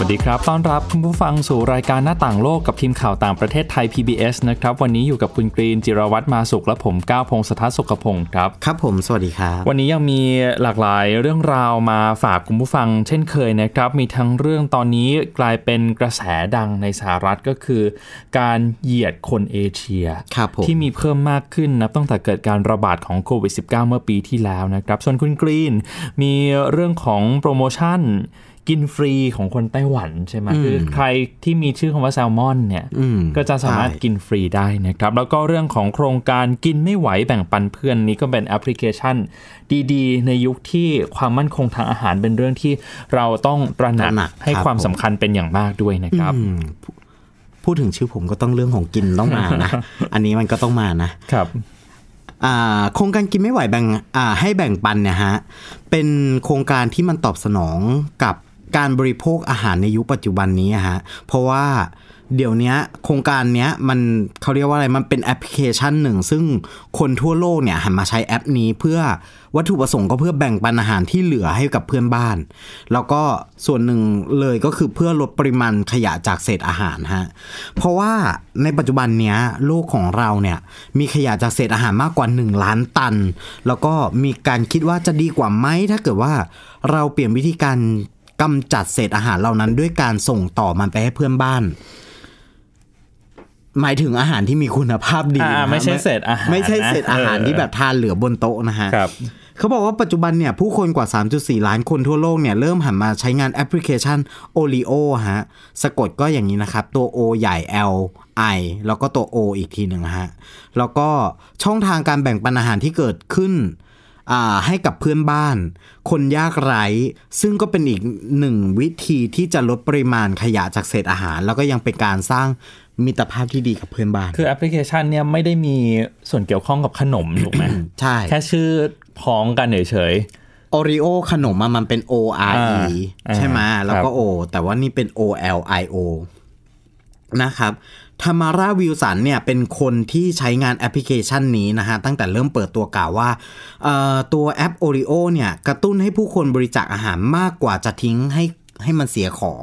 วัสดีครับ ต้อนรับคุณผู้ฟังสู่รายการหน้าต่างโลกกับทีมข่าวต่างประเทศไทย PBS นะครับ วันนี้อยู่กับคุณกรีนจิรวัตรมาสุขและผมก้าวพงศธรสุขพงศ์ครับ ครับผม สวัสดีครับ วันนี้ยังมีหลากหลายเรื่องราวมาฝากคุณผู้ฟัง เช่นเคยนะครับ มีทั้งเรื่องตอนนี้กลายเป็นกระแสดังในสหรัฐก็คือ การเหยียดคนเอเชียครับผมที่มีเพิ่มมากขึ้นนับตั้งแต่เกิดการระบาดของโควิด -19 เมื่อปีที่แล้วนะครับ ส่วนคุณกรีนมีเรื่องของโปรโมชั่น กินฟรีของคนไต้หวันใช่ไหมคือใครที่มีชื่อคำว่าแซลมอนเนี่ยอืมก็จะสามารถใช่กินฟรีได้นะครับ แล้วก็เรื่องของโครงการกินไม่ไหวแบ่งปันเพื่อนนี้ก็เป็นแอปพลิเคชัน ดีๆ ในยุคที่ความมั่นคงทางอาหารเป็นเรื่องที่เราต้องตระหนักตระหนักให้ครับความผมสำคัญเป็นอย่างมากด้วยนะครับอืมพูพูดถึงชื่อผมก็ต้องเรื่องของกินต้องมานะ อันนี้มันก็ต้องมานะครับอ่าโครงการกินไม่ไหวแบ่งอ่าให้แบ่งปันเนี่ยฮะเป็นโครงการที่มันตอบสนองกับ การบริโภคอาหารในยุคปัจจุบันนี้ฮะ เพราะว่าเดี๋ยวนี้โครงการเนี้ยมันเขาเรียกว่าอะไรมันเป็นแอปพลิเคชันหนึ่ง ซึ่งคนทั่วโลกเนี่ยหันมาใช้แอปนี้เพื่อวัตถุประสงค์ก็เพื่อแบ่งปันอาหารที่เหลือให้กับเพื่อนบ้าน แล้วก็ส่วนหนึ่งเลยก็คือเพื่อลดปริมาณขยะจากเศษอาหารฮะเพราะว่าในปัจจุบันเนี้ยโลกของเราเนี่ยมีขยะจากเศษอาหารมากกว่า 1 ล้านตัน แล้วก็มีการคิดว่าจะดีกว่าไหมถ้าเกิดว่าเราเปลี่ยนวิธีการ กำจัดเศษอาหารเหล่านั้นด้วยการส่งต่อมันไปให้เพื่อนบ้าน หมายถึงอาหารที่มีคุณภาพดีอ่านะฮะไม่ใช่เศษอาหารไม่ใช่เศษอาหารเออที่แบบทานเหลือบนโต๊ะนะฮะครับเขาบอกว่าปัจจุบันเนี่ยผู้คนกว่า 3.4 ล้านคนทั่วโลกเนี่ยเริ่มหันมาใช้งานแอปพลิเคชัน Olio ฮะ สะกดก็อย่างนี้นะครับ ตัว O ใหญ่ L I แล้วก็ตัว O อีกทีหนึ่งฮะ แล้วก็ช่องทางการแบ่งปันอาหารที่เกิดขึ้นอ่า ให้กับเพื่อนบ้าน คนยากไร้ ซึ่งก็เป็นอีกหนึ่งวิธีที่จะลดปริมาณขยะจากเศษอาหาร แล้วก็ยังเป็นการสร้างมิตรภาพที่ดีกับเพื่อนบ้าน คือแอปพลิเคชันเนี่ยไม่ได้มีส่วนเกี่ยวข้องกับขนมถูกไหมใช่ แค่ชื่อพ้องกันเฉย Oreo ขนมอะมันเป็น O R อ่า E อ่าใช่ไหมแล้วก็ครับ O แต่ว่านี่เป็น O L I O นะครับ ธามาราวิลสันเนี่ยเป็นคนที่ใช้งานแอปพลิเคชันนี้นะฮะ ตั้งแต่เริ่มเปิดตัวกล่าวว่าตัวแอป Oreo เนี่ยกระตุ้นให้ผู้คนบริจาคอาหารมากกว่าจะทิ้งให้ให้มันเสียของ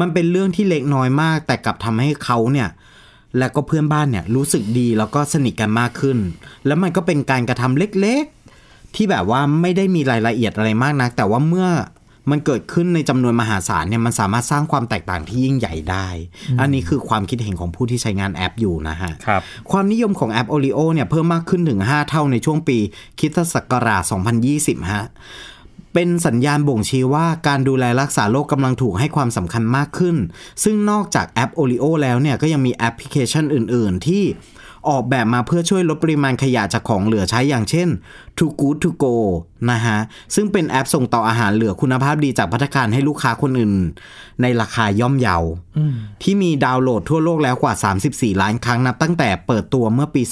มันเป็นเรื่องที่เล็กน้อยมาก แต่กลับทำให้เขาเนี่ยและก็เพื่อนบ้านเนี่ยรู้สึกดีแล้วก็สนิทกันมากขึ้น แล้วมันก็เป็นการกระทำเล็กๆ ที่แบบว่าไม่ได้มีรายละเอียดอะไรมากนัก แต่ว่าเมื่อ มันเกิดขึ้นในจำนวนมหาศาลเนี่ยมันสามารถสร้างความแตกต่างที่ยิ่งใหญ่ได้ อันนี้คือความคิดเห็นของผู้ที่ใช้งานแอปอยู่นะฮะๆครับความนิยมของแอป Olio เนี่ยเพิ่มมากขึ้นถึง 5 เท่าในช่วงปีคริสตศักราช2020 ฮะเป็นสัญญาณบ่งชี้ว่าการดูแลรักษาโรคกำลังถูกให้ความสำคัญมากขึ้น ซึ่งนอกจากแอป Olio แล้วเนี่ยก็ยังมีแอปพลิเคชันอื่น ๆ ที่ ออกแบบมาเพื่อช่วยลดปริมาณขยะจากของเหลือใช้อย่างเช่น Too Good To Go นะฮะ ซึ่งเป็นแอปส่งต่ออาหารเหลือคุณภาพดีจากพัตตาคารให้ลูกค้าคนอื่น ในราคาย่อมเยาที่มีดาวน์โหลดทั่วโลกแล้วกว่า 34 ล้านครั้งนับตั้งแต่เปิดตัวเมื่อปี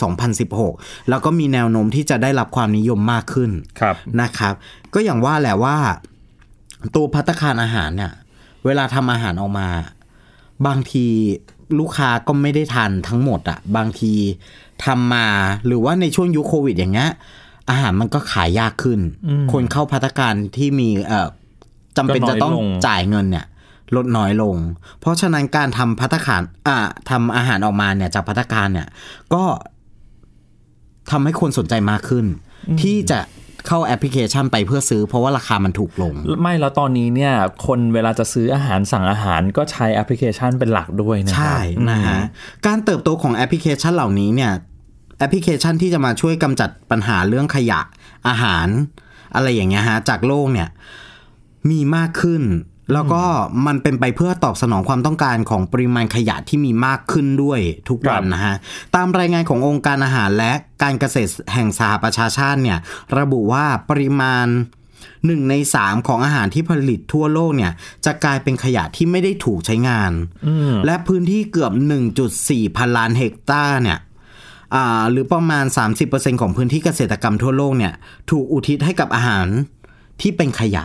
2016 แล้วก็มีแนวโน้มที่จะได้รับความนิยมมากขึ้นครับนะครับ ก็อย่างว่าแหละว่า ตัวพัตตาคารอาหารเนี่ยเวลาทำอาหารออกมา บางที ลูกค้าก็ไม่ได้ทานทั้งหมดอะบางทีทำมาหรือว่าในช่วงยุคโควิดอย่างเงี้ยอาหารมันก็ขายยากขึ้น คนเข้าพัตตาคารที่มีเอ่อจำเป็นจะต้องก็น้อยลงจ่ายเงินเนี่ย ลดน้อยลง เพราะฉะนั้นการทำพัตตาคารอ่าทำอาหารออกมาเนี่ยจากพัตตาคารเนี่ย ก็ทำให้คนสนใจมากขึ้น ที่จะ เข้าแอปพลิเคชันไปเพื่อซื้อ เพราะว่าราคามันถูกลง ไม่แล้วตอนนี้เนี่ย คนเวลาจะซื้ออาหารสั่งอาหารก็ใช้แอปพลิเคชันเป็นหลักด้วยนะครัใช่นะฮะการเติบโตของแอปพลิเคชันเหล่านี้เนี่ยแอปพลิเคชันที่จะมาช่วยกำจัดปัญหาเรื่องขยะอาหาร อะไรอย่างเงี้ยฮะจากโลกเนี่ยมีมากขึ้น แล้วก็มันเป็นไปเพื่อตอบสนองความต้องการของปริมาณขยะที่มีมากขึ้นด้วยทุกวันนะฮะ ตามรายงานขององค์การอาหารและการเกษตรแห่งสหประชาชาติเนี่ย ระบุว่าปริมาณหนึ่งในสามของอาหารที่ผลิตทั่วโลกเนี่ย จะกลายเป็นขยะที่ไม่ได้ถูกใช้งาน และพื้นที่เกือบ 1.4 พันล้านเฮกตาร์เนี่ยอ่าหรือประมาณ 30%ของพื้นที่เกษตรกรรมทั่วโลกเนี่ย ถูกอุทิศให้กับอาหารที่เป็นขยะ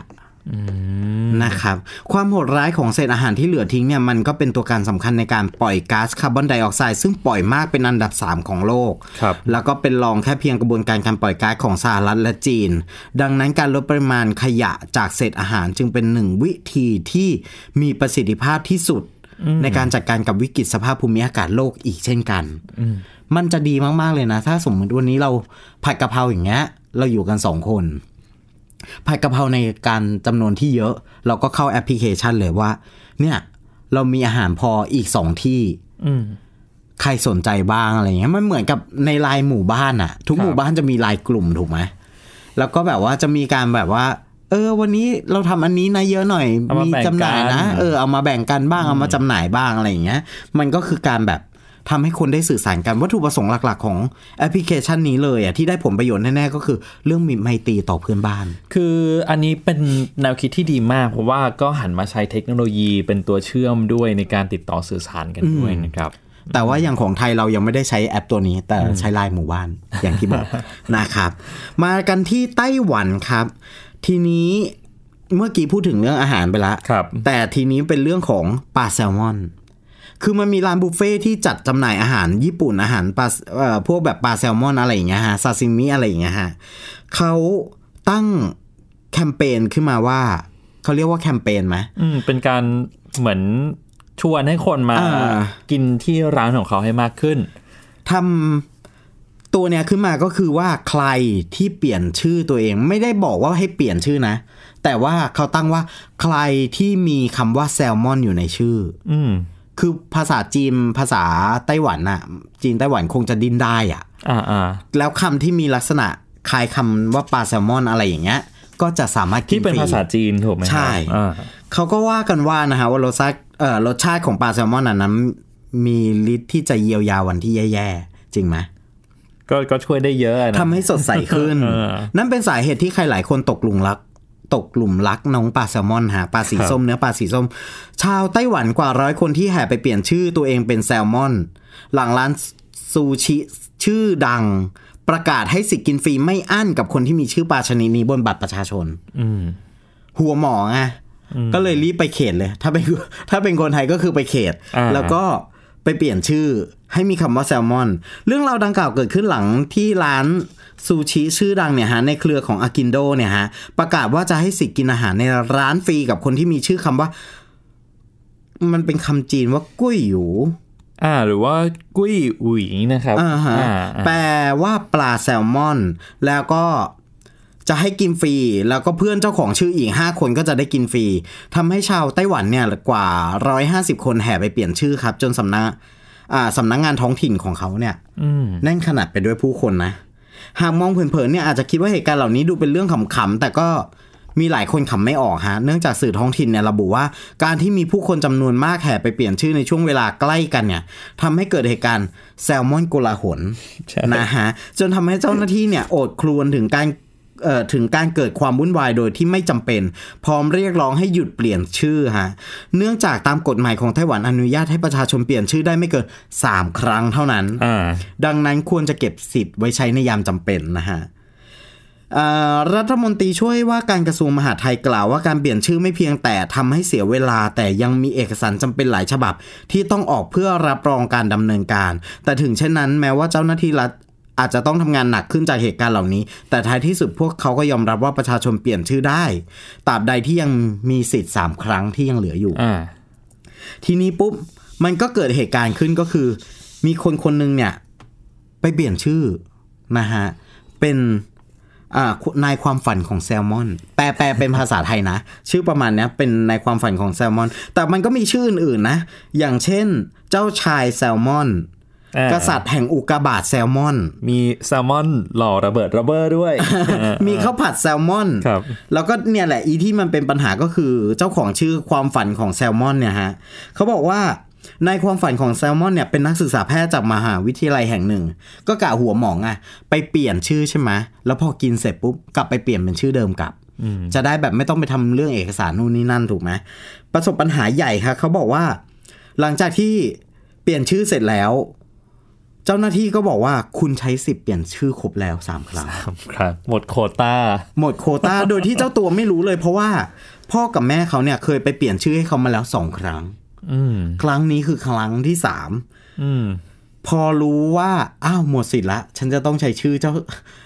นะครับ ความโหดร้ายของเศษอาหารที่เหลือทิ้งเนี่ยมันก็เป็นตัวการสำคัญในการปล่อยก๊าซคาร์บอนไดออกไซด์ซึ่งปล่อยมากเป็นอันดับ 3 ของโลกครับแล้วก็เป็นรองแค่เพียงกระบวนการการปล่อยก๊าซของสหรัฐและจีน ดังนั้นการลดปริมาณขยะจากเศษอาหารจึงเป็นหนึ่งวิธีที่มีประสิทธิภาพที่สุดในการจัดการกับวิกฤตสภาพภูมิอากาศโลกอีกเช่นกัน มันจะดีมาก ๆ เลยนะ ถ้าสมมติวันนี้เราผัดกะเพราอย่างเงี้ยเราอยู่กันสองคน ผัดกะเพราในการจำนวนที่เยอะ เราก็เข้าแอปพลิเคชันเลยว่า เนี่ย เรามีอาหารพออีกสองที่อืมใครสนใจบ้างอะไรเงี้ยมันเหมือนกับในไลน์หมู่บ้านอะทุกครับหมู่บ้านจะมีไลน์กลุ่มถูกไหมแล้วก็แบบว่าจะมีการแบบว่า เออ วันนี้เราทำอันนี้นะเยอะหน่อยเอามามีแบ่งจำหน่ายนะกันเออเอามาแบ่งกันบ้างเอามาจำหน่ายบ้างอะไรอย่างเงี้ย มันก็คือการแบบ ทำให้คนได้สื่อสารกันวัตถุประสงค์หลัก ๆ ของแอปพลิเคชันนี้เลยอะที่ได้ผลประโยชน์แน่ๆก็คือเรื่องมีไมตรีต่อเพื่อนบ้าน คืออันนี้เป็นแนวคิดที่ดีมาก เพราะว่าก็หันมาใช้เทคโนโลยีเป็นตัวเชื่อมด้วยในการติดต่อสื่อสารกันด้วยนะครับแต่ว่าอย่างของไทยเรายังไม่ได้ใช้แอปตัวนี้ แต่ใช้ไลน์หมู่บ้านอย่างที่บอกนะครับ มากันที่ไต้หวันครับ ทีนี้เมื่อกี้พูดถึงเรื่องอาหารไปแล้วครับแต่ทีนี้เป็นเรื่องของปลาแซลมอน คือมันมีร้านบุฟเฟ่ที่จัดจำหน่ายอาหารญี่ปุ่นอาหารปลาเอ่อพวกแบบปลาแซลมอนอะไรอย่างเงี้ยฮะซาซิมิอะไรอย่างเงี้ยฮะเขาตั้งแคมเปญขึ้นมาว่าเขาเรียกว่าแคมเปญไหมอืมเป็นการเหมือนชวนให้คนมาอ่ากินที่ร้านของเขาให้มากขึ้นทำตัวเนี้ยขึ้นมาก็คือว่าใครที่เปลี่ยนชื่อตัวเอง ไม่ได้บอกว่าให้เปลี่ยนชื่อนะ แต่ว่าเขาตั้งว่าใครที่มีคำว่าแซลมอนอยู่ในชื่อ อืม คือภาษาจีนภาษาไต้หวันน่ะจีนไต้หวันคงจะดิ้นได้อะอ่าอ่าแล้วคำที่มีลักษณะคล้ายคำว่าปลาแซลมอนอะไรอย่างเงี้ย ก็จะสามารถกินที่เป็นฟรีภาษาจีนถูกไหมครับใช่อ่าเขาก็ว่ากันว่านะฮะว่ารสชาติเอ่อรสชาติของปลาแซลมอนอันนั้นมีฤทธิ์ที่จะเยียวยาวันที่แย่ๆ จริงไหมก็ก็ช่วยได้เยอะนะทำให้สดใสขึ้นเออนั่นเป็นสาเหตุที่ใครหลายคนตกหลุมรัก ตกหลุมรักน้องปลาแซลมอนฮะปลาสีครับส้มเนื้อปลาสีส้ม ชาวไต้หวันกว่าร้อยคนที่แห่ไปเปลี่ยนชื่อตัวเองเป็นแซลมอน หลังร้านซูชิชื่อดัง ประกาศให้สิทธิ์กินฟรีไม่อั้นกับคนที่มีชื่อปลาชนิดนี้บนบัตรประชาชนอืมหัวหมอไงก็เลยรีบไปเขตเลย ถ้าเป็นถ้าเป็นคนไทยก็คือไปเขตอ่าแล้วก็ไปเปลี่ยนชื่อให้มีคำว่าแซลมอน เรื่องราวดังกล่าวเกิดขึ้นหลังที่ร้าน ซูชิชื่อดังเนี่ยฮะในเครือของอากินโดเนี่ยฮะประกาศว่าจะให้สิทธิ์กินอาหารในร้านฟรีกับคนที่มีชื่อคำว่า มันเป็นคำจีนว่ากุ้ยหยูอ่า หรือว่ากุ้ยอุ๋ยนะครับอ่าฮะอ่าแปลว่าปลาแซลมอน แล้วก็จะให้กินฟรี แล้วก็เพื่อนเจ้าของชื่ออีก 5 คนก็จะได้กินฟรีทำให้ชาวไต้หวันเนี่ยกว่า 150 คนแห่ไปเปลี่ยนชื่อครับ จนสำนักอ่าสำนักงานท้องถิ่นของเขาเนี่ยอืมแน่นขนาดไปด้วยผู้คนนะ หากมองเผินๆเนี่ยอาจจะคิดว่าเหตุการณ์เหล่านี้ดูเป็นเรื่องขำๆแต่ก็มีหลายคนขำไม่ออกฮะ เนื่องจากสื่อท้องถิ่นเนี่ยระบุว่า การที่มีผู้คนจำนวนมากแห่ไปเปลี่ยนชื่อในช่วงเวลาใกล้กันเนี่ยทำให้เกิดเหตุการณ์แซลมอนโกลาหลนะฮะ จนทำให้เจ้าหน้าที่เนี่ย โอดครวนถึงการ ถึงการเกิดความวุ่นวายโดยที่ไม่จำเป็น พร้อมเรียกร้องให้หยุดเปลี่ยนชื่อฮะเนื่องจากตามกฎหมายของไต้หวันอนุญาตให้ประชาชนเปลี่ยนชื่อได้ไม่เกิน3 ครั้งเท่านั้นอ่าดังนั้นควรจะเก็บสิทธิ์ไว้ใช้ในยามจำเป็นนะฮะเอ่อรัฐมนตรีช่วยว่าการกระทรวงมหาดไทยกล่าวว่าการเปลี่ยนชื่อไม่เพียงแต่ทำให้เสียเวลา แต่ยังมีเอกสารจำเป็นหลายฉบับ ที่ต้องออกเพื่อรับรองการดำเนินการ แต่ถึงเช่นนั้นแม้ว่าเจ้าหน้าที่รัฐ อาจจะต้องทำงานหนักขึ้นจากเหตุการณ์เหล่านี้ แต่ท้ายที่สุดพวกเขาก็ยอมรับว่าประชาชนเปลี่ยนชื่อได้ตราบใดที่ยังมีสิทธิ์สามครั้งที่ยังเหลืออยู่อ่าทีนี้ปุ๊บมันก็เกิดเหตุการณ์ขึ้นก็คือ มีคนคนหนึ่งเนี่ย ไปเปลี่ยนชื่อนะฮะเป็นอ่านายความฝันของแซลมอน แปลแปลเป็นภาษาไทยนะ ชื่อประมาณเนี้ยเป็นนายความฝันของแซลมอน แต่มันก็มีชื่ออื่นๆนะ อย่างเช่น เจ้าชายแซลมอนอ่า กษัตริย์แห่งอุกกาบาตแซลมอน มีแซลมอนหล่อระเบิดระเบ้อด้วย มีข้าวผัดแซลมอนครับแล้วก็เนี่ยแหละอีที่มันเป็นปัญหาก็คือเจ้าของชื่อความฝันของแซลมอนเนี่ยฮะเขาบอกว่าในความฝันของแซลมอนเนี่ยเป็นนักศึกษาแพทย์จากมหาวิทยาลัยแห่งหนึ่ง ก็กะหัวหมองอะไปเปลี่ยนชื่อใช่ไหมแล้วพอกินเสร็จปุ๊บกลับไปเปลี่ยนเป็นชื่อเดิมกลับจะได้แบบไม่ต้องไปทำเรื่องเอกสารนู่นนี่นั่นถูกไหมประสบปัญหาใหญ่ครับเขาบอกว่า หลังจากที่เปลี่ยนชื่อเสร็จแล้ว เจ้าหน้าที่ก็บอกว่าคุณใช้สิทธิ์เปลี่ยนชื่อครบแล้วสามครั้งครับหมดโควต้าหมดโควต้าโดยที่เจ้าตัวไม่รู้เลย เพราะว่าพ่อกับแม่เขาเนี่ยเคยไปเปลี่ยนชื่อให้เขามาแล้วสองครั้งอืมครั้งนี้คือครั้งที่สามอืมพอรู้ว่าอ้าวหมดสิทธิ์ละ ฉันจะต้องใช้ชื่อเจ้า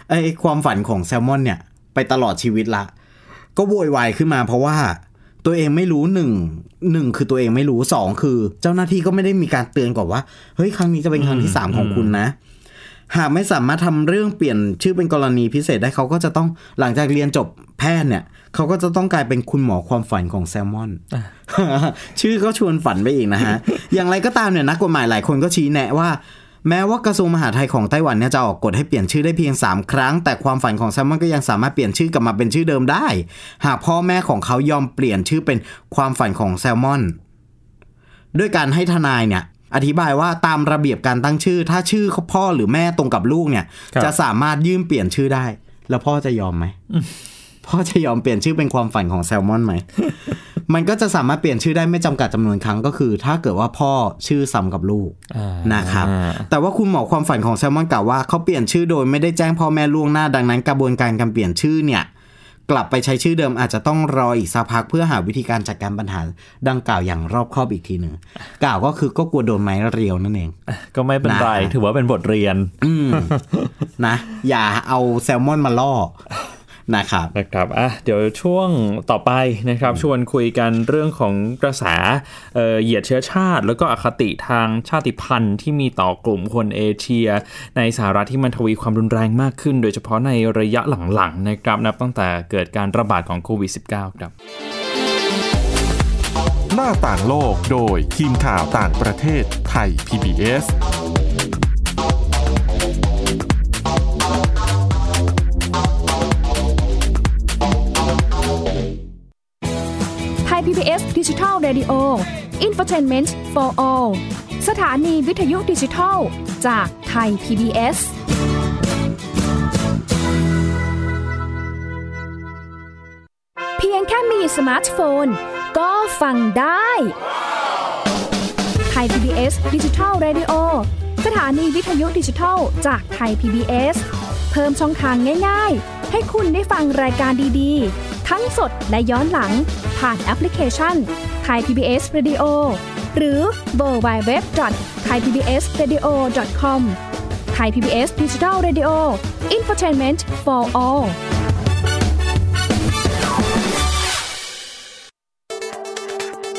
ไอ้ความฝันของแซลมอนเนี่ย ไปตลอดชีวิตละ ก็โวยวายขึ้นมาเพราะว่า ตัวเองไม่รู้หนึ่งหนึ่งคือตัวเองไม่รู้สองคือ เจ้าหน้าที่ก็ไม่ได้มีการเตือนก่อนว่าเฮ้ยครั้งนี้จะเป็นครั้งที่สามของคุณนะ หากไม่สามารถทำเรื่องเปลี่ยนชื่อเป็นกรณีพิเศษได้เขาก็จะต้องหลังจากเรียนจบแพทย์เนี่ยเขาก็จะต้องกลายเป็นคุณหมอความฝันของแซลมอน ชื่อก็ชวนฝันไปอีกนะฮะ อย่างไรก็ตามเนี่ยนักกฎหมายหลายคนก็ชี้แนะว่า แม้ว่ากระทรวงมหาดไทยของไต้หวันเนี่ยจะออกกฎให้เปลี่ยนชื่อได้เพียง 3 ครั้ง แต่ความฝันของแซลมอนก็ยังสามารถเปลี่ยนชื่อกลับมาเป็นชื่อเดิมได้ หากพ่อแม่ของเขายอมเปลี่ยนชื่อเป็นความฝันของแซลมอน ด้วยการให้ทนายเนี่ยอธิบายว่าตามระเบียบการตั้งชื่อ ถ้าชื่อพ่อหรือแม่ตรงกับลูกเนี่ยครับจะสามารถยื่นเปลี่ยนชื่อได้ แล้วพ่อจะยอมไหม พ่อจะยอมเปลี่ยนชื่อเป็นความฝันของแซลมอนไหม มันก็จะสามารถเปลี่ยนชื่อได้ไม่จำกัดจำนวนครั้งก็คือ ถ้าเกิดว่าพ่อชื่อซ้ำกับลูกอ่านะครับอ่าแต่ว่าคุณหมอความฝันของแซลมอนกล่าวว่าเขาเปลี่ยนชื่อโดยไม่ได้แจ้งพ่อแม่ล่วงหน้าดังนั้น กระบวนการการเปลี่ยนชื่อเนี่ย กลับไปใช้ชื่อเดิมอาจจะต้องรออีกสักพักเพื่อหาวิธีการจัดการปัญหาดังกล่าวอย่างรอบคอบอีกทีหนึ่งกล่าวก็คือก็กลัวโดนไม้เรียวนั่นเอง ก็ไม่เป็นไรนะถือว่าเป็นบทเรียนอืมนะอย่าเอาแซลมอนมาล่อ นะครับนะครับอะเดี๋ยวช่วงต่อไปนะครับ ชวนคุยกันเรื่องของกระแสเอ่อเหยียดเชื้อชาติ แล้วก็อคติทางชาติพันธุ์ที่มีต่อกลุ่มคนเอเชีย ในสหรัฐที่มันทวีความรุนแรงมากขึ้น โดยเฉพาะในระยะหลังๆนะครับนับตั้งแต่เกิดการระบาดของโควิด -19 ครับหน้าต่างโลกโดยทีมข่าวต่างประเทศไทย PBS ไทย PBS ดิจิทัล Radio Infotainment for All สถานีวิทยุดิจิทัล จากไทย PBS เพียงแค่มีสมาร์ทโฟน ก็ฟังได้ ไทย PBS ดิจิทัล Radio สถานีวิทยุดิจิทัล จากไทย PBS เพิ่มช่องทางง่าย ๆ ให้คุณได้ฟังรายการดี ๆ ทั้งสดและย้อนหลังผ่านแอปพลิเคชันไทย PBS Radio หรือเวอร์บายเว็บไทยพีบีเอสเรดิโอคอมไทยพีบีเอสดิจิทัลเรดิโออินฟอร์ทนเมนต์ for all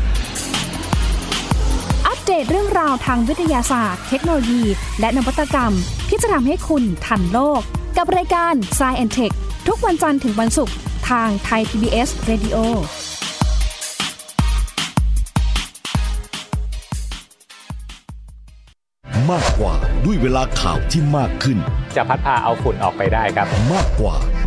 เดตเรื่องราวทางวิทยาศาสตร์ เทคโนโลยี และนวัตกรรม ที่จะทำให้คุณทันโลก กับรายการ s c i e n t e c h ทุกวันจันทร์ถึงวันศุกร์ทางไทย PBS Radio มากกว่าด้วยเวลาข่าวที่มากขึ้น จะพัดพาเอาฝุ่นออกไปได้ครับ มากกว่า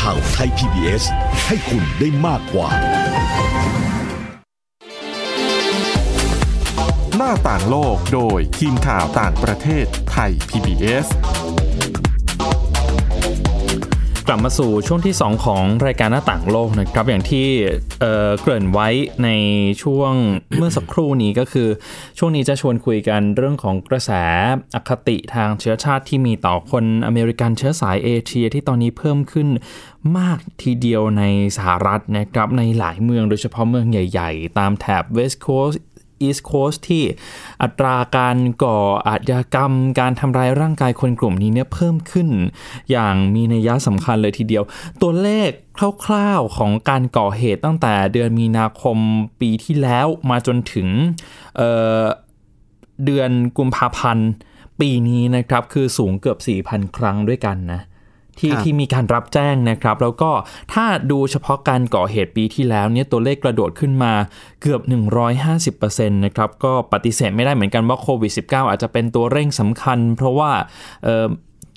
ข่าวไทย PBS ให้คุณได้มากกว่า หน้าต่างโลกโดยทีมข่าวต่างประเทศไทย PBS กลับมาสู่ช่วงที่ 2 ของรายการหน้าต่างโลกนะครับอย่างที่เเกริ่นไว้ในช่วงเมื่อสักครู่นี้ก็คือ ช่วงนี้จะชวนคุยกันเรื่องของกระแสอคติทางเชื้อชาติที่มีต่อคนอเมริกันเชื้อสายเอเชีย ที่ตอนนี้เพิ่มขึ้นมากทีเดียวในสหรัฐนะครับในหลายเมืองโดยเฉพาะเมืองใหญ่ ๆ ตามแถบเว อีสต์โคสที่อัตราการก่ออาชญากรรม การทำร้ายร่างกายคนกลุ่มนี้เนี่ยเพิ่มขึ้น อย่างมีนัยสำคัญเลยทีเดียว ตัวเลขคร่าวๆของการก่อเหตุตั้งแต่เดือนมีนาคมปีที่แล้วมาจนถึงเเดือนกุมภาพันธ์ปีนี้นะครับ คือสูงเกือบ 4,000 ครั้งด้วยกันนะ ที่ที่มีการรับแจ้งนะครับ แล้วก็ถ้าดูเฉพาะการก่อเหตุปีที่แล้วเนี่ยตัวเลขกระโดดขึ้นมาเกือบ 150%นะครับก็ปฏิเสธไม่ได้เหมือนกันว่าโควิด -19 อาจจะเป็นตัวเร่งสำคัญ เพราะว่า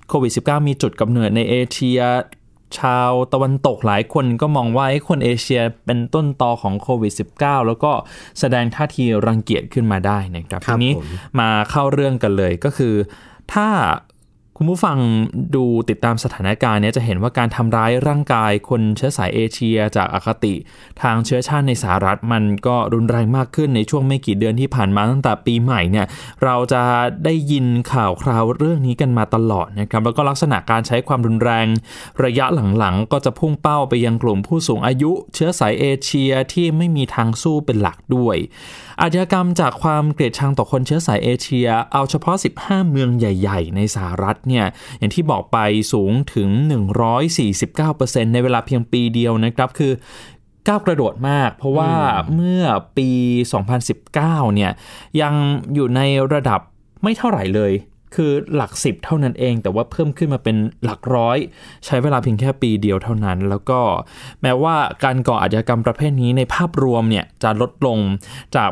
โควิด -19 มีจุดกำเนิดในเอเชียชาวตะวันตกหลายคนก็มองว่าคนเอเชียเป็นต้นตอของโควิด -19 แล้วก็แสดงท่าทีรังเกียจขึ้นมาได้นะครับทีนี้มาเข้าเรื่องกันเลยก็คือ ถ้า คุณผู้ฟังดูติดตามสถานการณ์นี้จะเห็นว่าการทำร้ายร่างกายคนเชื้อสายเอเชียจากอคติ ทางเชื้อชาติในสหรัฐมันก็รุนแรงมากขึ้นในช่วงไม่กี่เดือนที่ผ่านมาตั้งแต่ปีใหม่เนี่ยเราจะได้ยินข่าวคราวเรื่องนี้กันมาตลอดนะครับแล้วก็ลักษณะการใช้ความรุนแรง ระยะหลังๆ ก็จะพุ่งเป้าไปยังกลุ่มผู้สูงอายุ เชื้อสายเอเชียที่ไม่มีทางสู้เป็นหลักด้วย อาชญากรรมจากความเกลียดชังต่อคนเชื้อสายเอเชีย เอาเฉพาะ 15 เมืองใหญ่ ๆ ในสหรัฐเนี่ยอย่างที่บอกไปสูงถึง 149%ในเวลาเพียงปีเดียวนะครับคือก้าวกระโดดมาก เพราะว่าเมื่อปี 2019 เนี่ยยังอยู่ในระดับไม่เท่าไหร่เลย คือหลักสิบเท่านั้นเอง แต่ว่าเพิ่มขึ้นมาเป็นหลักร้อย ใช้เวลาเพียงแค่ปีเดียวเท่านั้น แล้วก็แม้ว่าการก่ออาชญากรรมประเภทนี้ในภาพรวมเนี่ยจะลดลงจาก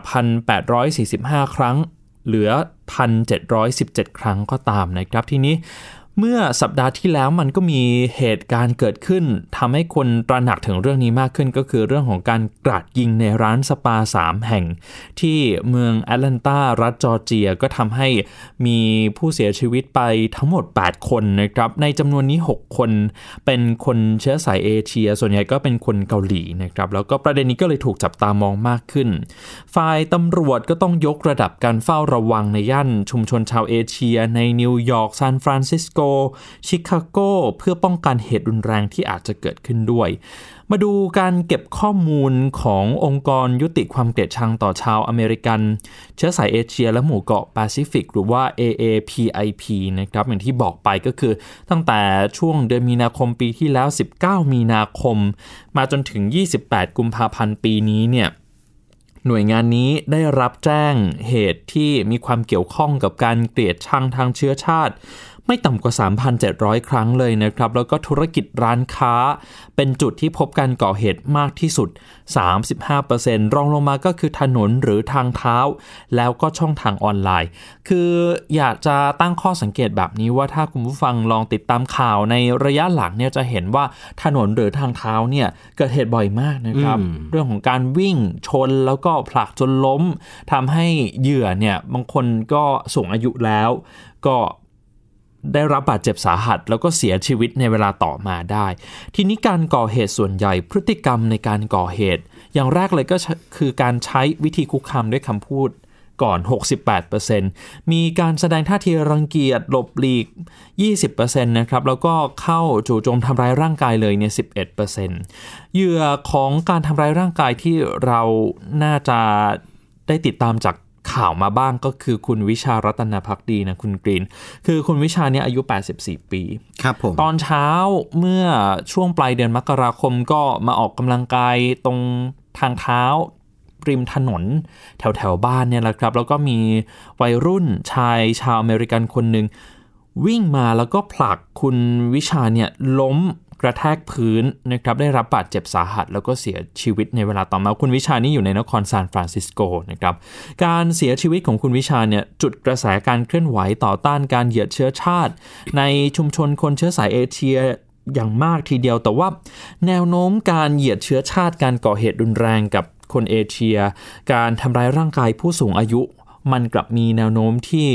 1,845 ครั้ง เหลือ 1,717 ครั้งก็ตามนะครับ ทีนี้ เมื่อสัปดาห์ที่แล้วมันก็มีเหตุการณ์เกิดขึ้นทำให้คนตระหนักถึงเรื่องนี้มากขึ้นก็คือเรื่องของการกราดยิงในร้านสปา 3 แห่ง ที่เมืองแอตแลนตารัฐจอร์เจียก็ทำให้มีผู้เสียชีวิตไปทั้งหมด 8 คนนะครับ ในจำนวนนี้ 6 คนเป็นคนเชื้อสายเอเชีย ส่วนใหญ่ก็เป็นคนเกาหลีนะครับแล้วก็ประเด็นนี้ก็เลยถูกจับตามองมากขึ้น ฝ่ายตำรวจก็ต้องยกระดับการเฝ้าระวังในย่านชุมชนชาวเอเชีย ในนิวยอร์กซานฟรานซิสโกชิคาโกเพื่อป้องกันเหตุรุนแรงที่อาจจะเกิดขึ้นด้วย มาดูการเก็บข้อมูลขององค์กรยุติความเกลียดชังต่อชาวอเมริกัน เชื้อสายเอเชียและหมู่เกาะแปซิฟิกหรือว่า AAPIP นะครับอย่างที่บอกไปก็คือ ตั้งแต่ช่วงเดือนมีนาคมปีที่แล้ว 19 มีนาคม มาจนถึง 28 กุมภาพันธ์ปีนี้เนี่ยหน่วยงานนี้ได้รับแจ้งเหตุที่มีความเกี่ยวข้องกับการเกลียดชังทางเชื้อชาติ ไม่ต่ำกว่า 3,700 ครั้งเลยนะครับ แล้วก็ธุรกิจร้านค้า เป็นจุดที่พบการก่อเหตุมากที่สุด 35%รองลงมาก็คือถนนหรือทางเท้า แล้วก็ช่องทางออนไลน์ คืออยากจะตั้งข้อสังเกตแบบนี้ว่าถ้าคุณผู้ฟังลองติดตามข่าวในระยะหลังเนี่ยจะเห็นว่าถนนหรือทางเท้าเนี่ยเกิดเหตุบ่อยมากนะครับ เรื่องของการวิ่งชนแล้วก็ผลักจนล้มทำให้เหยื่อเนี่ยบางคนก็สูงอายุแล้ว ก็ ได้รับบาดเจ็บสาหัส แล้วก็เสียชีวิตในเวลาต่อมาได้ ทีนี้การก่อเหตุส่วนใหญ่พฤติกรรมในการก่อเหตุ อย่างแรกเลยก็คือการใช้วิธีคุกคามด้วยคำพูดก่อน 68%มีการแสดงท่าทีรังเกียจหลบหลีก 20%นะครับ แล้วก็เข้าจู่โจมทำร้ายร่างกายเลยเนี่ย 11%เหยื่อของการทำร้ายร่างกายที่เราน่าจะได้ติดตามจาก ข่าวมาบ้างก็คือคุณวิชารัตนพักดีนะคุณกรีน คือคุณวิชาเนี่ยอายุ 84 ปีครับผมตอนเช้าเมื่อช่วงปลายเดือนมกราคมก็มาออกกำลังกายตรงทางเท้าริมถนนแถวแถวบ้านเนี่ยแหละครับ แล้วก็มีวัยรุ่นชายชาวอเมริกันคนหนึ่งวิ่งมาแล้วก็ผลักคุณวิชาเนี่ยล้ม กระแทกพื้นนะครับได้รับบาดเจ็บสาหัส แล้วก็เสียชีวิตในเวลาต่อมาคุณวิชานี่อยู่ในนครซานฟรานซิสโกนะครับการเสียชีวิตของคุณวิชาเนี่ยจุดกระแสการเคลื่อนไหวต่อต้านการเหยียดเชื้อชาติ ในชุมชนคนเชื้อสายเอเชียอย่างมากทีเดียวแต่ว่า แนวโน้มการเหยียดเชื้อชาติ การก่อเหตุรุนแรงกับคนเอเชีย การทำร้ายร่างกายผู้สูงอายุ มันกลับมีแนวโน้มที่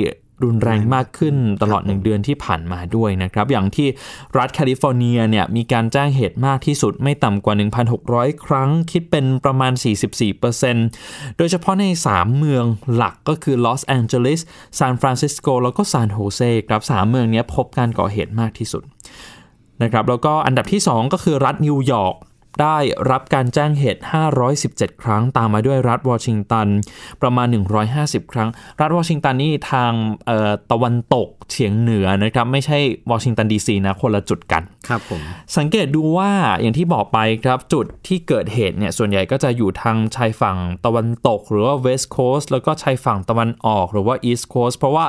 รุนแรงมากขึ้นตลอดหนึ่งเดือนที่ผ่านมาด้วยนะครับ อย่างที่รัฐแคลิฟอร์เนียเนี่ยมีการแจ้งเหตุมากที่สุดไม่ต่ำกว่า 1,600 ครั้ง คิดเป็นประมาณ 44%โดยเฉพาะใน 3 เมืองหลักก็คือลอสแองเจลิสซานฟรานซิสโกแล้วก็ซานโฮเซครับสามเมืองนี้พบการก่อเหตุมากที่สุดนะครับแล้วก็อันดับที่ 2 ก็คือรัฐนิวยอร์ก ได้รับการแจ้งเหตุ 517 ครั้ง ตามมาด้วยรัฐวอชิงตัน ประมาณ 150 ครั้ง รัฐวอชิงตันนี่ทางตะวันตกเฉียงเหนือนะครับ ไม่ใช่วอชิงตันดีซีนะ คนละจุดกันครับผมสังเกตดูว่าอย่างที่บอกไปครับ จุดที่เกิดเหตุเนี่ย ส่วนใหญ่ก็จะอยู่ทางชายฝั่งตะวันตก หรือว่า West Coast แล้วก็ชายฝั่งตะวันออก หรือว่า East Coast เพราะว่า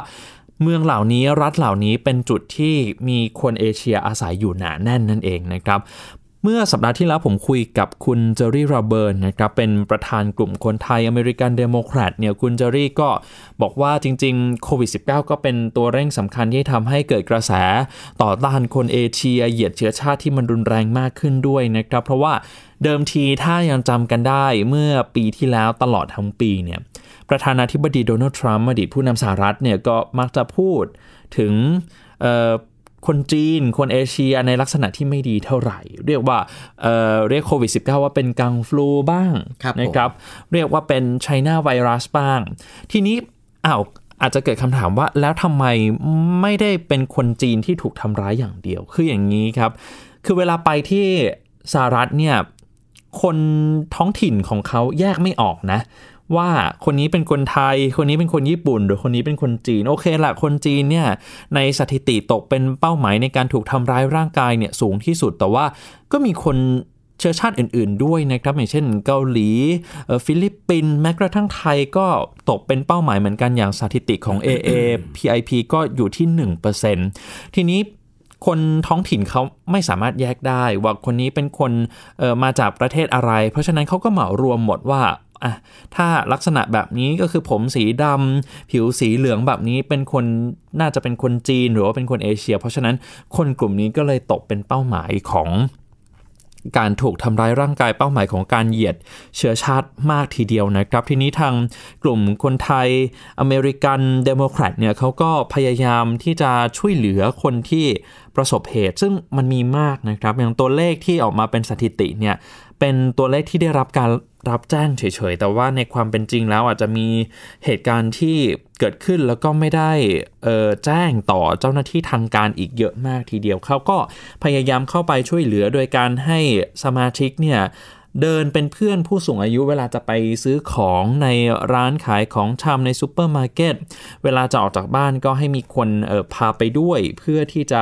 เมืองเหล่านี้รัฐเหล่านี้เป็นจุดที่มีคนเอเชียอาศัยอยู่หนาแน่นนั่นเองนะครับ เมื่อสัปดาห์ที่แล้วผมคุยกับคุณเจอรี่ราเบิร์นนะครับ เป็นประธานกลุ่มคนไทยอเมริกันเดโมแครตเนี่ยคุณเจอรี่ก็บอกว่าจริงๆโควิด -19 ก็เป็นตัวเร่งสำคัญที่ทำให้เกิดกระแสต่อต้านคนเอเชียเหยียดเชื้อชาติที่มันรุนแรงมากขึ้นด้วยนะครับ เพราะว่าเดิมทีถ้ายังจำกันได้เมื่อปีที่แล้วตลอดทั้งปีเนี่ยประธานาธิบดีโดนัลด์ทรัมป์อดีตผู้นำสหรัฐเนี่ยก็มักจะพูดถึง คนจีน คนเอเชียในลักษณะที่ไม่ดีเท่าไหร่ เรียกว่าเเรียกโควิด -19 ว่าเป็นกังฟลูบ้างนะครับ เรียกว่าเป็นไชน่าไวรัสบ้าง ทีนี้อ้าวอาจจะเกิดคำถามว่าแล้วทำไมไม่ได้เป็นคนจีนที่ถูกทำร้ายอย่างเดียว คืออย่างนี้ครับ คือเวลาไปที่สหรัฐเนี่ยคนท้องถิ่นของเขาแยกไม่ออกนะ ว่าคนนี้เป็นคนไทย คนนี้เป็นคนญี่ปุ่น หรือคนนี้เป็นคนจีน โอเคละคนจีนเนี่ยในสถิติตกเป็นเป้าหมายในการถูกทำร้ายร่างกายเนี่ยสูงที่สุดแต่ว่าก็มีคนเชื้อชาติอื่น ๆ ด้วยนะครับอย่างเช่นเกาหลีฟิลิปปินส์แม้กระทั่งไทยก็ตกเป็นเป้าหมายเหมือนกันอย่างสถิติของ AAPI ก็อยู่ที่ 1%ทีนี้คนท้องถิ่นเขาไม่สามารถแยกได้ว่าคนนี้เป็นคนมาจากประเทศอะไร เพราะฉะนั้นเขาก็เหมารวมหมดว่า อะถ้าลักษณะแบบนี้ก็คือผมสีดำผิวสีเหลืองแบบนี้เป็นคนน่าจะเป็นคนจีนหรือว่าเป็นคนเอเชีย เพราะฉะนั้นคนกลุ่มนี้ก็เลยตกเป็นเป้าหมายของการถูกทำร้ายร่างกายเป้าหมายของการเหยียดเชื้อชาติมากทีเดียวนะครับ ทีนี้ทางกลุ่มคนไทยอเมริกันเดโมแครตเนี่ยเขาก็พยายามที่จะช่วยเหลือคนที่ประสบเหตุ ซึ่งมันมีมากนะครับ อย่างตัวเลขที่ออกมาเป็นสถิติเนี่ยเป็นตัวเลขที่ได้รับการ รับแจ้งเฉยๆ แต่ว่าในความเป็นจริงแล้วอาจจะมีเหตุการณ์ที่เกิดขึ้นแล้วก็ไม่ได้แจ้งต่อเจ้าหน้าที่ทางการอีกเยอะมากทีเดียวเขาก็พยายามเข้าไปช่วยเหลือโดยการให้สมาชิกเนี่ยเดินเป็นเพื่อนผู้สูงอายุเวลาจะไปซื้อของในร้านขายของชำในซูเปอร์มาร์เก็ตเวลาจะออกจากบ้านก็ให้มีคนพาไปด้วยเพื่อที่จะ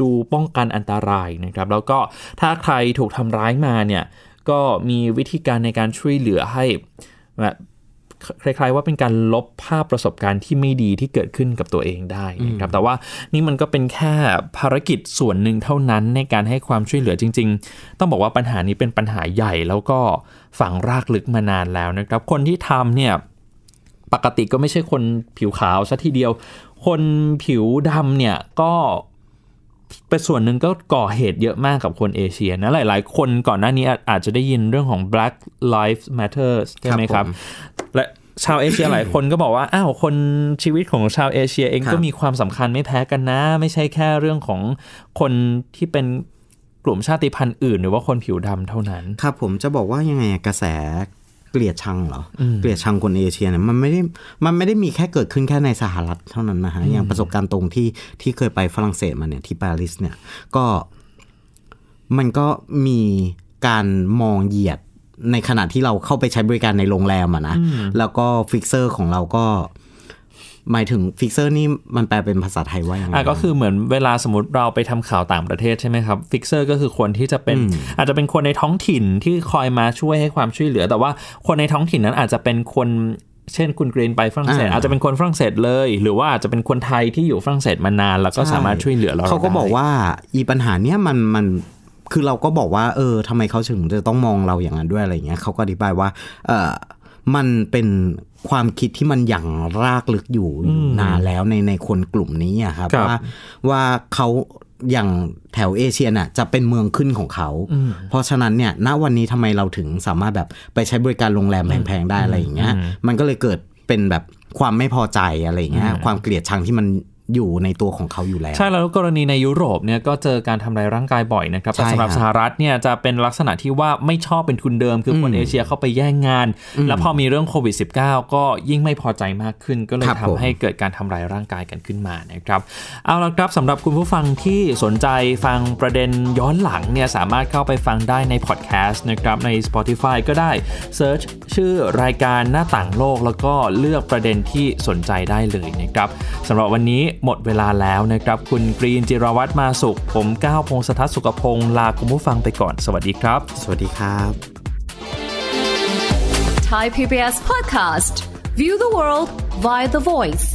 ดูป้องกันอันตรายนะครับ แล้วก็ถ้าใครถูกทำร้ายมาเนี่ย ก็มีวิธีการในการช่วยเหลือให้แบบคล้ายๆว่าเป็นการลบภาพประสบการณ์ที่ไม่ดีที่เกิดขึ้นกับตัวเองได้นะครับแต่ว่านี่มันก็เป็นแค่ภารกิจส่วนหนึ่งเท่านั้นในการให้ความช่วยเหลือจริง ๆ ต้องบอกว่าปัญหานี้เป็นปัญหาใหญ่แล้วก็ฝังรากลึกมานานแล้วนะครับ คนที่ทำเนี่ยปกติก็ไม่ใช่คนผิวขาวซะทีเดียว คนผิวดำเนี่ยก็ เป็นส่วนหนึ่งก็ก่อเหตุเยอะมากกับคนเอเชียนะหลาย ๆ คนก่อนหน้านี้อาจจะได้ยินเรื่องของ Black Lives Matter ใช่ไหมครับ และชาวเอเชียหลายคนก็บอกว่า อ้าว คนชีวิตของชาวเอเชียเองก็มีความสำคัญไม่แพ้กันนะ ไม่ใช่แค่เรื่องของคนที่เป็นกลุ่มชาติพันธุ์อื่น หรือว่าคนผิวดำเท่านั้น ครับผมจะบอกว่ายังไงกระแส เกลียดชังเหรอ เกลียดชังคนเอเชียเนี่ยมันไม่ได้มันไม่ได้มีแค่เกิดขึ้นแค่ในสหรัฐเท่านั้นนะฮะอย่างประสบการณ์ตรงที่ที่เคยไปฝรั่งเศสมาเนี่ยที่ปารีสเนี่ยก็มันก็มีการมองเหยียดในขณะที่เราเข้าไปใช้บริการในโรงแรมอะนะแล้วก็ fixer ของเราก็ หมายถึง fixer นี่มันแปลเป็นภาษาไทยว่าอย่างไรก็คือเหมือนเวลาสมมติเราไปทำข่าวต่างประเทศใช่ไหมครับ fixer ก็คือคนที่จะเป็นอาจจะเป็นคนในท้องถิ่นที่คอยมาช่วยให้ความช่วยเหลือ แต่ว่าคนในท้องถิ่นนั้นอาจจะเป็นคนเช่นคุณกรีนไปฝรั่งเศสอาจจะเป็นคนฝรั่งเศสเลย หรือว่าอาจจะเป็นคนไทยที่อยู่ฝรั่งเศสมานาน แล้วก็สามารถช่วยเหลือเราเขาก็บอกว่าอีปัญหาเนี้ยมันมันคือเราก็บอกว่าเออทำไมเขาถึงจะต้องมองเราอย่างนั้นด้วยอะไรเงี้ยเขาก็อธิบายว่าเออมันเป็น ความคิดที่มันอย่างรากลึกอยู่นานแล้วในในคนกลุ่มนี้อะครับว่าว่าเขาอย่างแถวเอเชียน่ะจะเป็นเมืองขึ้นของเขา เพราะฉะนั้นเนี่ยณวันนี้ทำไมเราถึงสามารถแบบไปใช้บริการโรงแรมแพงๆได้อะไรอย่างเงี้ยมันก็เลยเกิดเป็นแบบความไม่พอใจอะไรอย่างเงี้ยความเกลียดชังที่มัน อยู่ในตัวของเขาอยู่แล้ว ใช่แล้วกรณีในยุโรปเนี่ยก็เจอการทำลายร่างกายบ่อยนะครับแต่ใช่สำหรับครับสหรัฐเนี่ยจะเป็นลักษณะที่ว่าไม่ชอบเป็นทุนเดิม คือคนอืมเอเชียเข้าไปแย่งงานอืมแล้วพอมีเรื่องโควิด -19 ก็ยิ่งไม่พอใจมากขึ้น ก็เลยครับทำผมให้เกิดการทำลายร่างกายกันขึ้นมานะครับเอาละครับสำหรับคุณผู้ฟังที่สนใจฟังประเด็นย้อนหลังเนี่ยสามารถเข้าไปฟังได้ในพอดแคสต์นะครับใน Spotify ก็ได้search ชื่อรายการหน้าต่างโลก แล้วก็เลือกประเด็นที่สนใจได้เลยนะครับสำหรับวันนี้หมดเวลาแล้วนะครับ คุณกรีนจิรวัตรมาสุข ผมก้าวพงศธรสุขพงศ์ลาคุณผู้ฟังไปก่อน สวัสดีครับ สวัสดีครับ Thai PBS podcast. View the world via the voice.